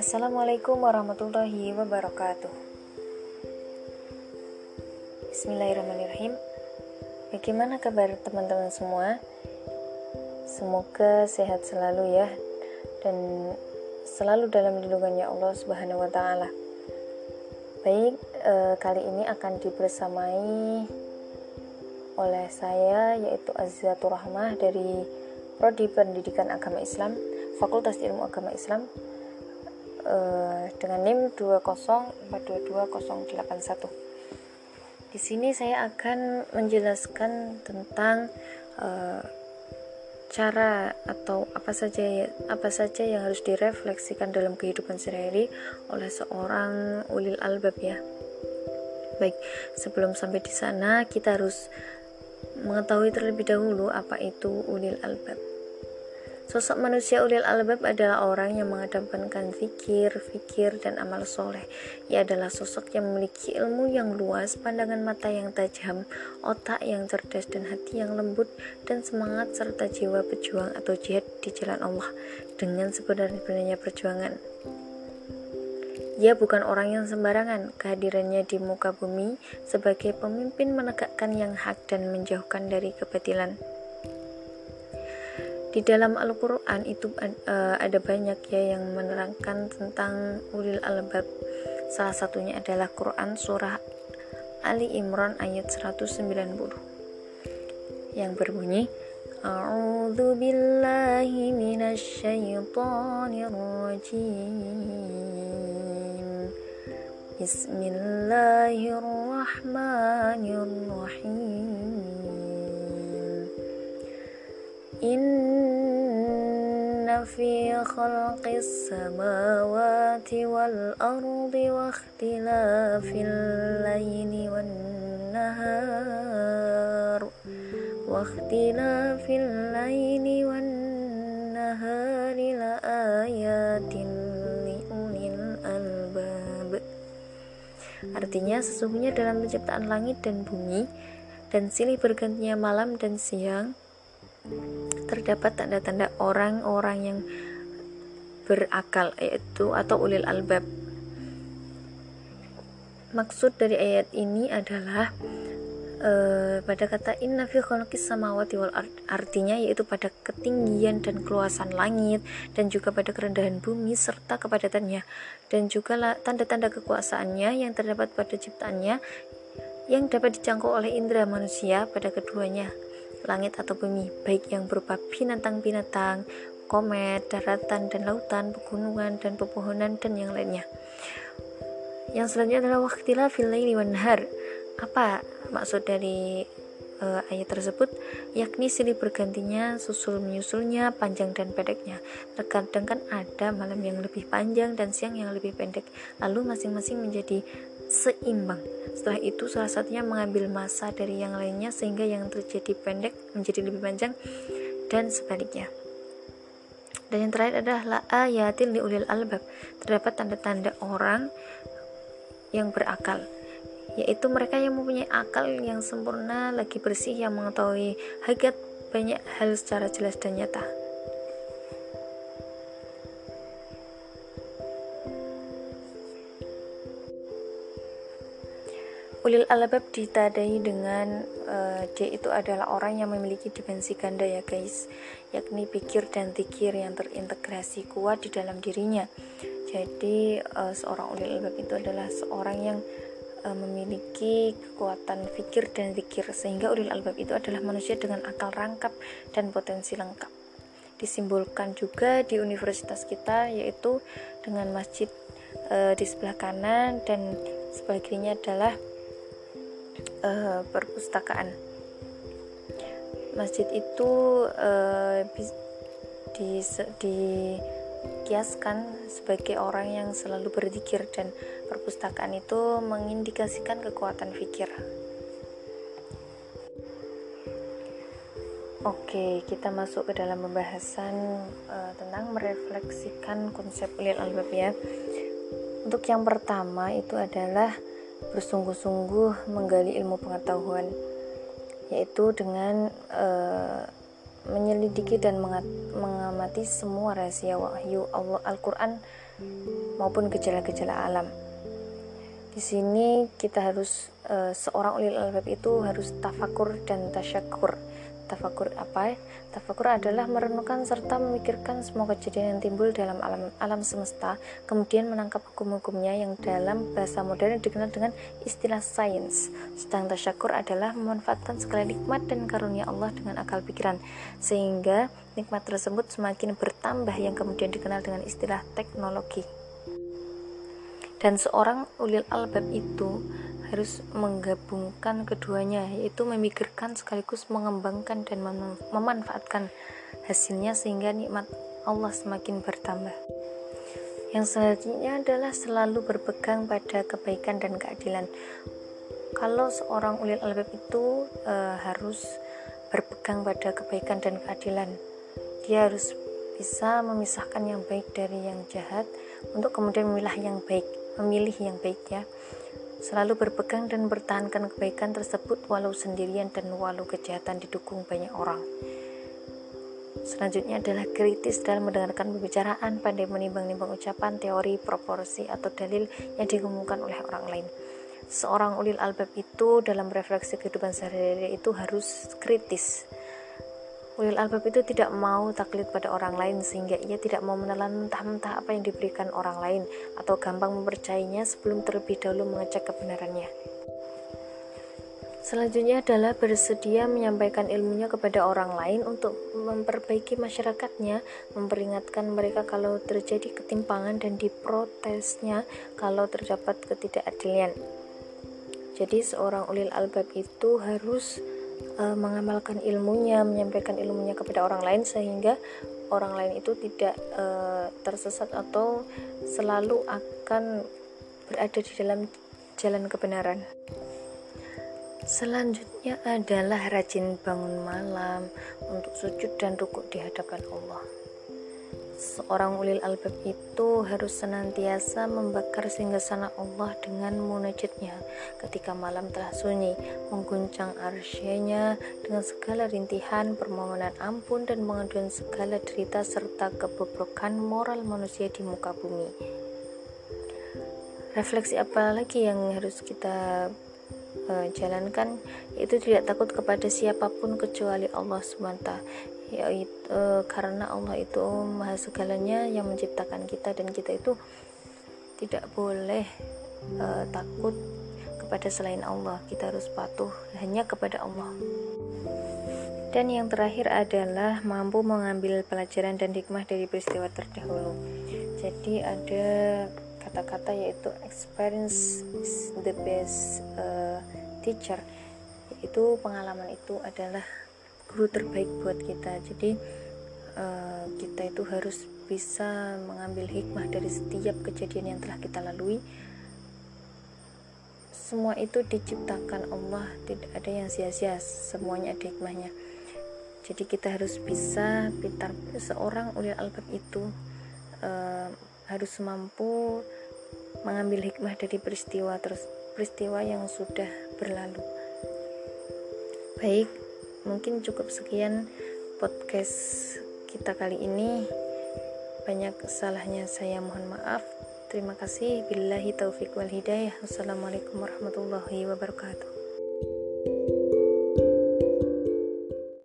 Assalamualaikum warahmatullahi wabarakatuh. Bismillahirrahmanirrahim. Bagaimana kabar teman-teman semua? Semoga sehat selalu ya Dan selalu dalam lindungannya Allah subhanahu wa ta'ala. Baik, eh, kali ini akan dibersamai oleh saya yaitu Azizatur Rahmah dari Prodi Pendidikan Agama Islam Fakultas Ilmu Agama Islam uh, dengan NIM 204228081. Di sini saya akan menjelaskan tentang uh, cara atau apa saja apa saja yang harus direfleksikan dalam kehidupan sehari-hari oleh seorang ulil albab ya. Baik, sebelum sampai di sana kita harus mengetahui terlebih dahulu apa itu ulil albab. Sosok manusia ulil albab adalah orang yang mengedepankan fikir, fikir, dan amal soleh. Ia adalah sosok yang memiliki ilmu yang luas, pandangan mata yang tajam, otak yang cerdas, dan hati yang lembut, dan semangat serta jiwa pejuang atau jihad di jalan Allah dengan sebenarnya perjuangan. Ia bukan orang yang sembarangan, kehadirannya di muka bumi sebagai pemimpin menegakkan yang hak dan menjauhkan dari kebatilan. Di dalam Al-Quran itu uh, ada banyak ya yang menerangkan tentang ulil albab. Salah satunya adalah Quran surah Ali Imran ayat 190 yang berbunyi أعوذ بالله من الشيطان الرجيم. بسم الله الرحمن الرحيم. إن في خلق السماوات والأرض واختلاف الليل والنهار. واختلاف الليل والنهار لآيات لأولي الألباب Artinya sesungguhnya dalam penciptaan langit dan bumi dan silih bergantinya malam dan siang terdapat tanda-tanda orang-orang yang berakal yaitu atau ulil albab. Maksud dari ayat ini adalah uh, pada kata inna fi khalqis samawati wal ard artinya yaitu pada ketinggian dan keluasan langit dan juga pada kerendahan bumi serta kepadatannya dan juga tanda-tanda kekuasaannya yang terdapat pada ciptaannya yang dapat dijangkau oleh indera manusia pada keduanya langit atau bumi, baik yang berupa binatang-binatang, komet, daratan dan lautan, pegunungan dan pepohonan dan yang lainnya. Yang selanjutnya adalah waktila fil laili wan Apa maksud dari uh, ayat tersebut? Yakni silih bergantinya, susul menyusulnya, panjang dan pendeknya. Terkadang kan ada malam yang lebih panjang dan siang yang lebih pendek. Lalu masing-masing menjadi seimbang. Setelah itu salah satunya mengambil masa dari yang lainnya sehingga yang terjadi pendek menjadi lebih panjang dan sebaliknya. Dan yang terakhir adalah la ayatil liulil albab. Terdapat tanda-tanda orang yang berakal yaitu mereka yang mempunyai akal yang sempurna lagi bersih yang mengetahui hakikat banyak hal secara jelas dan nyata. Ulil albab ditandai dengan uh, dia itu adalah orang yang memiliki dimensi ganda ya guys, yakni pikir dan tikir yang terintegrasi kuat di dalam dirinya. Jadi uh, seorang ulil albab itu adalah seorang yang memiliki kekuatan pikir dan tikir sehingga ulil albab itu adalah manusia dengan akal rangkap dan potensi lengkap. Disimbolkan juga di universitas kita yaitu dengan masjid uh, di sebelah kanan dan sebagainya adalah uh, perpustakaan. Masjid itu uh, di, dikiaskan sebagai orang yang selalu berzikir dan perpustakaan itu mengindikasikan kekuatan fikir. Oke, kita masuk ke dalam pembahasan uh, tentang merefleksikan konsep ulil albab ya. Untuk yang pertama itu adalah bersungguh-sungguh menggali ilmu pengetahuan yaitu dengan uh, menyelidiki dan mengamati semua rahasia wahyu Allah Al-Qur'an maupun gejala-gejala alam. Di sini kita harus e, seorang ulil albab itu harus tafakur dan tasyakur Tafakur apa? Tafakur adalah merenungkan serta memikirkan semua kejadian yang timbul dalam alam, alam semesta, kemudian menangkap hukum-hukumnya yang dalam bahasa modern dikenal dengan istilah sains. Sedang tasyakur adalah memanfaatkan segala nikmat dan karunia Allah dengan akal pikiran, sehingga nikmat tersebut semakin bertambah yang kemudian dikenal dengan istilah teknologi. Dan seorang ulil albab itu harus menggabungkan keduanya yaitu memikirkan sekaligus mengembangkan dan memanfaatkan hasilnya sehingga nikmat Allah semakin bertambah. Yang selanjutnya adalah selalu berpegang pada kebaikan dan keadilan. Kalau seorang ulil albab itu e, harus berpegang pada kebaikan dan keadilan. Dia harus bisa memisahkan yang baik dari yang jahat untuk kemudian memilah yang baik memilih yang baik ya Selalu berpegang dan bertahankan kebaikan tersebut walau sendirian dan walau kejahatan didukung banyak orang. Selanjutnya adalah kritis dalam mendengarkan pembicaraan, pandai menimbang-nimbang ucapan, teori, proporsi, atau dalil yang dikemukakan oleh orang lain. Seorang ulil albab itu dalam refleksi kehidupan sehari-hari itu harus kritis, Ulil albab itu tidak mau taklid pada orang lain sehingga ia tidak mau menelan mentah-mentah apa yang diberikan orang lain atau gampang mempercayainya sebelum terlebih dahulu mengecek kebenarannya. Selanjutnya adalah bersedia menyampaikan ilmunya kepada orang lain untuk memperbaiki masyarakatnya, memperingatkan mereka kalau terjadi ketimpangan dan diprotesnya kalau terdapat ketidakadilan. Jadi seorang ulil albab itu harus uh, mengamalkan ilmunya, menyampaikan ilmunya kepada orang lain sehingga orang lain itu tidak uh, tersesat atau selalu akan berada di dalam jalan kebenaran. Selanjutnya adalah rajin bangun malam untuk sujud dan rukuk di hadapan Allah. Seorang ulil albab itu harus senantiasa membakar singgasana Allah dengan munajatnya. Ketika malam telah sunyi, mengguncang arsynya dengan segala rintihan, permohonan ampun dan pengaduan segala derita serta kebobrokan moral manusia di muka bumi. Refleksi apa lagi yang harus kita uh, jalankan? Yaitu tidak takut kepada siapa pun kecuali Allah SWT yaitu karena Allah itu maha segalanya yang menciptakan kita dan kita itu tidak boleh uh, takut kepada selain Allah. Kita harus patuh hanya kepada Allah. Dan yang terakhir adalah mampu mengambil pelajaran dan hikmah dari peristiwa terdahulu. Jadi ada kata-kata yaitu experience is the best uh, teacher. Yaitu pengalaman itu adalah guru terbaik buat kita. Jadi uh, kita itu harus bisa mengambil hikmah dari setiap kejadian yang telah kita lalui. Semua itu diciptakan Allah tidak ada yang sia-sia semuanya ada hikmahnya. Jadi kita harus bisa pintar. Seorang ulil albab itu uh, harus mampu mengambil hikmah dari peristiwa terus peristiwa yang sudah berlalu. Baik mungkin cukup sekian podcast kita kali ini. Banyak salahnya saya mohon maaf. Terima kasih. Billahi taufik wal hidayah. Wassalamualaikum warahmatullahi wabarakatuh